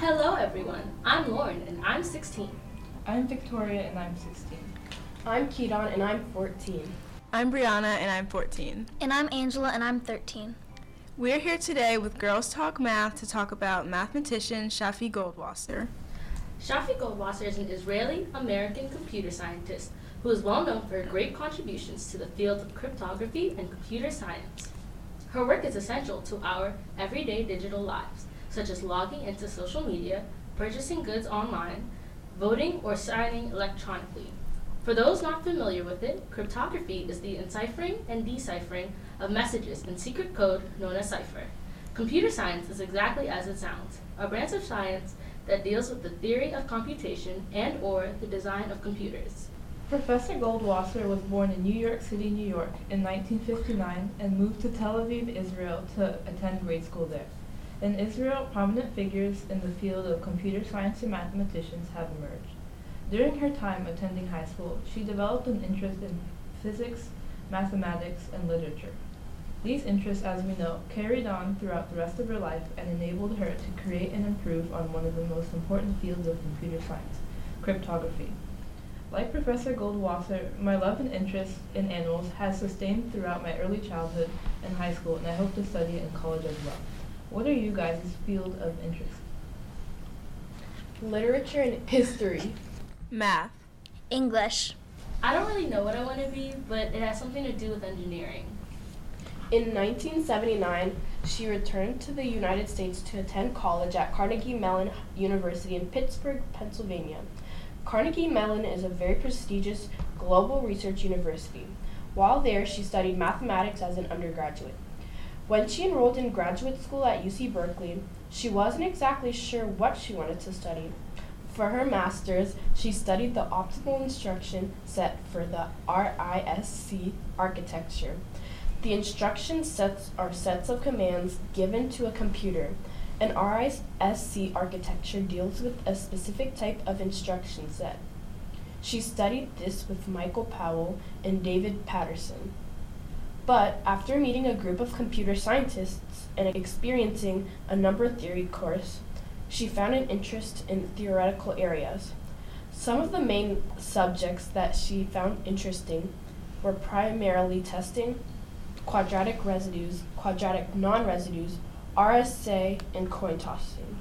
Hello, everyone. I'm Lauren, and I'm 16. I'm Victoria, and I'm 16. I'm Keaton, and I'm 14. I'm Brianna, and I'm 14. And I'm Angela, and I'm 13. We're here today with Girls Talk Math to talk about mathematician Shafi Goldwasser. Shafi Goldwasser is an Israeli American computer scientist who is well known for her great contributions to the field of cryptography and computer science. Her work is essential to our everyday digital lives, such as logging into social media, purchasing goods online, voting, or signing electronically. For those not familiar with it, cryptography is the enciphering and deciphering of messages in secret code known as cipher. Computer science is exactly as it sounds, a branch of science that deals with the theory of computation and or the design of computers. Professor Goldwasser was born in New York City, New York in 1959 and moved to Tel Aviv, Israel to attend grade school there. In Israel, prominent figures in the field of computer science and mathematicians have emerged. During her time attending high school, she developed an interest in physics, mathematics, and literature. These interests, as we know, carried on throughout the rest of her life and enabled her to create and improve on one of the most important fields of computer science, cryptography. Like Professor Goldwasser, my love and interest in animals has sustained throughout my early childhood and high school, and I hope to study in college as well. What are you guys' field of interest? Literature and history. Math. English. I don't really know what I want to be, but it has something to do with engineering. In 1979, she returned to the United States to attend college at Carnegie Mellon University in Pittsburgh, Pennsylvania. Carnegie Mellon is a very prestigious global research university. While there, she studied mathematics as an undergraduate. When she enrolled in graduate school at UC Berkeley, she wasn't exactly sure what she wanted to study. For her master's, she studied the optimal instruction set for the RISC architecture. The instruction sets are sets of commands given to a computer. An RISC architecture deals with a specific type of instruction set. She studied this with Michael Powell and David Patterson. But after meeting a group of computer scientists and experiencing a number theory course, she found an interest in theoretical areas. Some of the main subjects that she found interesting were primality testing, quadratic residues, quadratic non-residues, RSA, and coin tossing.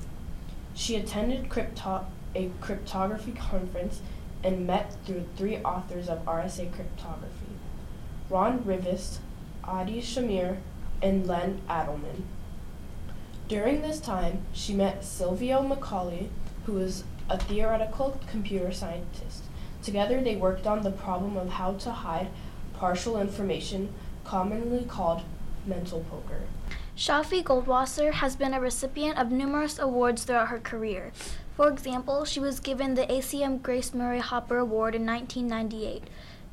She attended crypto- a cryptography conference and met through three authors of RSA cryptography Ron Rivest, Adi Shamir, and Len Adleman. During this time, she met Silvio Micali, who was a theoretical computer scientist. Together, they worked on the problem of how to hide partial information, commonly called mental poker. Shafi Goldwasser has been a recipient of numerous awards throughout her career. For example, she was given the ACM Grace Murray Hopper Award in 1998.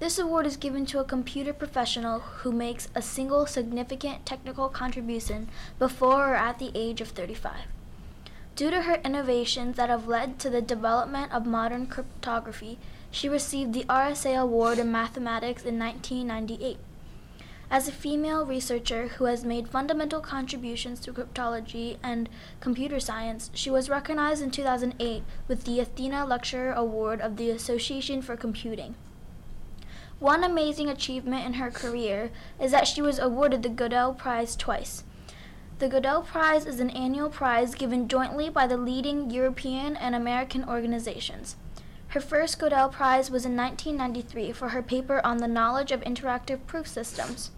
This award is given to a computer professional who makes a single significant technical contribution before or at the age of 35. Due to her innovations that have led to the development of modern cryptography, she received the RSA Award in Mathematics in 1998. As a female researcher who has made fundamental contributions to cryptology and computer science, she was recognized in 2008 with the Athena Lecturer Award of the Association for Computing. One amazing achievement in her career is that she was awarded the Gödel Prize twice. The Gödel Prize is an annual prize given jointly by the leading European and American organizations. Her first Gödel Prize was in 1993 for her paper on the knowledge of interactive proof systems.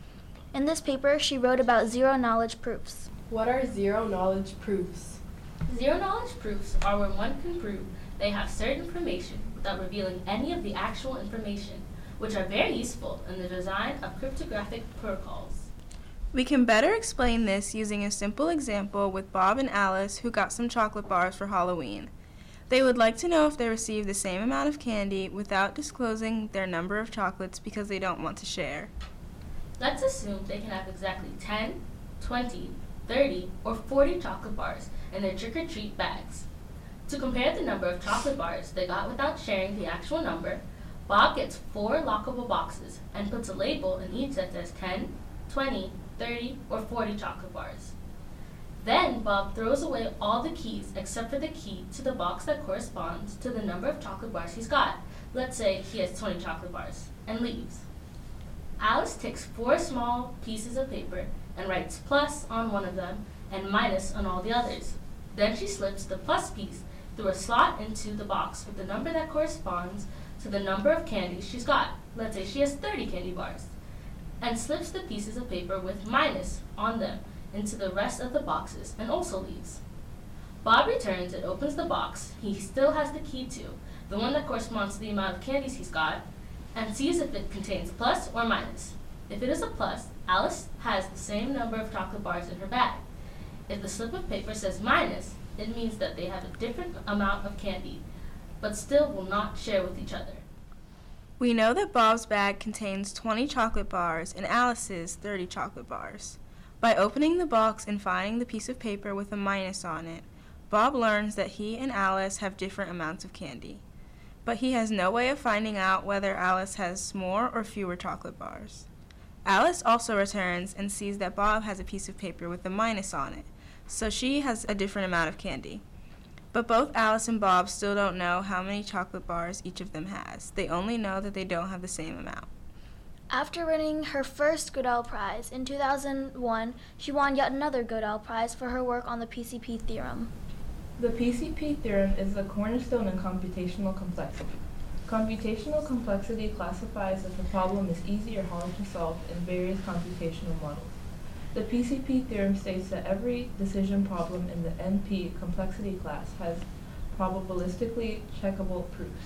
In this paper, she wrote about zero knowledge proofs. What are zero knowledge proofs? Zero knowledge proofs are where one can prove they have certain information without revealing any of the actual information, which are very useful in the design of cryptographic protocols. We can better explain this using a simple example with Bob and Alice, who got some chocolate bars for Halloween. They would like to know if they received the same amount of candy without disclosing their number of chocolates because they don't want to share. Let's assume they can have exactly 10, 20, 30, or 40 chocolate bars in their trick or treat bags. To compare the number of chocolate bars they got without sharing the actual number, Bob gets four lockable boxes and puts a label in each that says 10, 20, 30, or 40 chocolate bars. Then Bob throws away all the keys except for the key to the box that corresponds to the number of chocolate bars he's got. Let's say he has 20 chocolate bars, and leaves. Alice takes four small pieces of paper and writes plus on one of them and minus on all the others. Then she slips the plus piece through a slot into the box with the number that corresponds to the number of candies she's got. Let's say she has 30 candy bars. And slips the pieces of paper with minus on them into the rest of the boxes and also leaves. Bob returns and opens the box he still has the key to, the one that corresponds to the amount of candies he's got, and sees if it contains plus or minus. If it is a plus, Alice has the same number of chocolate bars in her bag. If the slip of paper says minus, it means that they have a different amount of candy, but still will not share with each other. We know that Bob's bag contains 20 chocolate bars and Alice's 30 chocolate bars. By opening the box and finding the piece of paper with a minus on it, Bob learns that he and Alice have different amounts of candy. But he has no way of finding out whether Alice has more or fewer chocolate bars. Alice also returns and sees that Bob has a piece of paper with a minus on it, so she has a different amount of candy. But both Alice and Bob still don't know how many chocolate bars each of them has. They only know that they don't have the same amount. After winning her first Gödel Prize in 2001, she won yet another Gödel Prize for her work on the PCP theorem. The PCP theorem is the cornerstone in computational complexity. Computational complexity classifies if a problem is easy or hard to solve in various computational models. The PCP theorem states that every decision problem in the NP complexity class has probabilistically checkable proofs.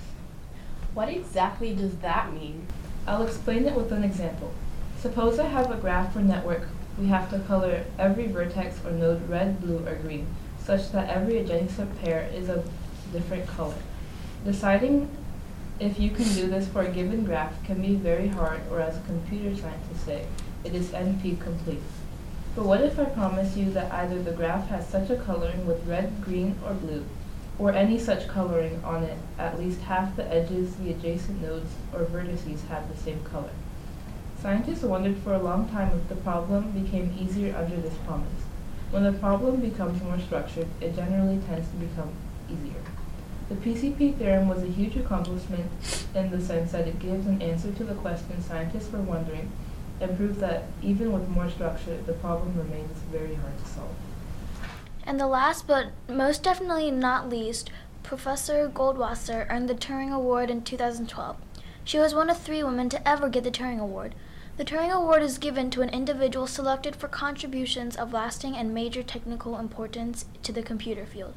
What exactly does that mean? I'll explain it with an example. Suppose I have a graph or network. We have to color every vertex or node red, blue, or green, such that every adjacent pair is a different color. Deciding if you can do this for a given graph can be very hard, or as computer scientists say, it is NP complete. But what if I promise you that either the graph has such a coloring with red, green, or blue, or any such coloring on it, at least half the edges, the adjacent nodes, or vertices have the same color. Scientists wondered for a long time if the problem became easier under this promise. When the problem becomes more structured, it generally tends to become easier. The PCP theorem was a huge accomplishment in the sense that it gives an answer to the question scientists were wondering and proves that even with more structure, the problem remains very hard to solve. And the last but most definitely not least, Professor Goldwasser earned the Turing Award in 2012. She was one of three women to ever get the Turing Award. The Turing Award is given to an individual selected for contributions of lasting and major technical importance to the computer field.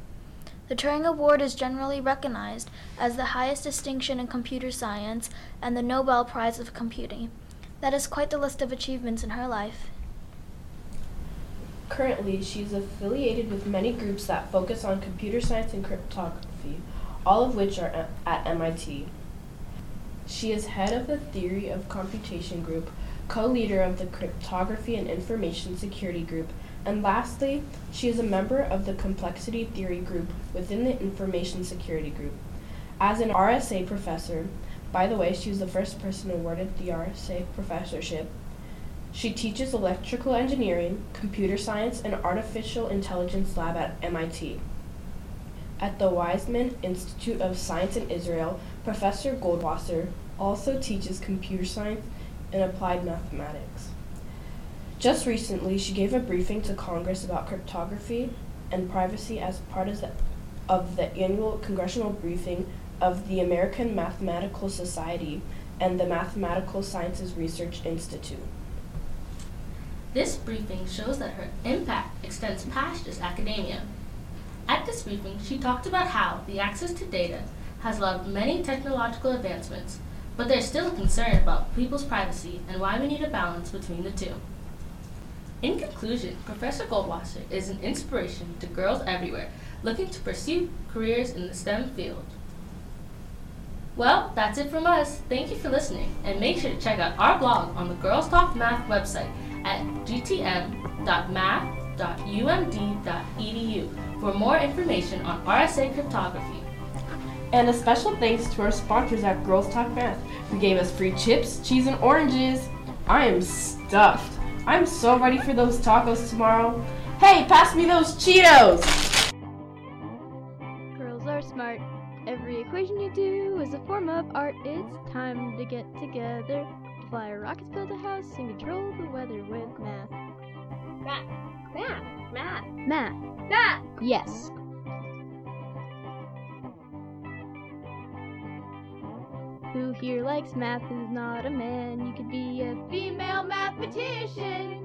The Turing Award is generally recognized as the highest distinction in computer science and the Nobel Prize of Computing. That is quite the list of achievements in her life. Currently, she is affiliated with many groups that focus on computer science and cryptography, all of which are at MIT. She is head of the Theory of Computation group, co leader of the Cryptography and Information Security group, and lastly, she is a member of the Complexity Theory group within the Information Security group. As an RSA professor, by the way, she was the first person awarded the RSA professorship she teaches electrical engineering, computer science, and artificial intelligence lab at MIT. At the Weizmann Institute of Science in Israel, Professor Goldwasser also teaches computer science and applied mathematics. Just recently, she gave a briefing to Congress about cryptography and privacy as part of the, of the annual congressional briefing of the American Mathematical Society and the Mathematical Sciences Research Institute. This briefing shows that her impact extends past just academia. At this briefing, she talked about how the access to data has allowed many technological advancements, but there's still a concern about people's privacy and why we need a balance between the two. In conclusion, Professor Goldwasser is an inspiration to girls everywhere looking to pursue careers in the STEM field. Well, that's it from us. Thank you for listening, and make sure to check out our blog on the Girls Talk Math website at gtm.math.umd.edu for more information on RSA cryptography. And a special thanks to our sponsors at Girls Talk Math, who gave us free chips, cheese, and oranges. I am stuffed. I'm so ready for those tacos tomorrow. Hey, pass me those Cheetos! Is a form of art. It's time to get together. Fly rockets, build a house, and control the weather with math. Math. Math. Math. Math. Math. Yes. Who here likes math is not a man? You could be a female mathematician.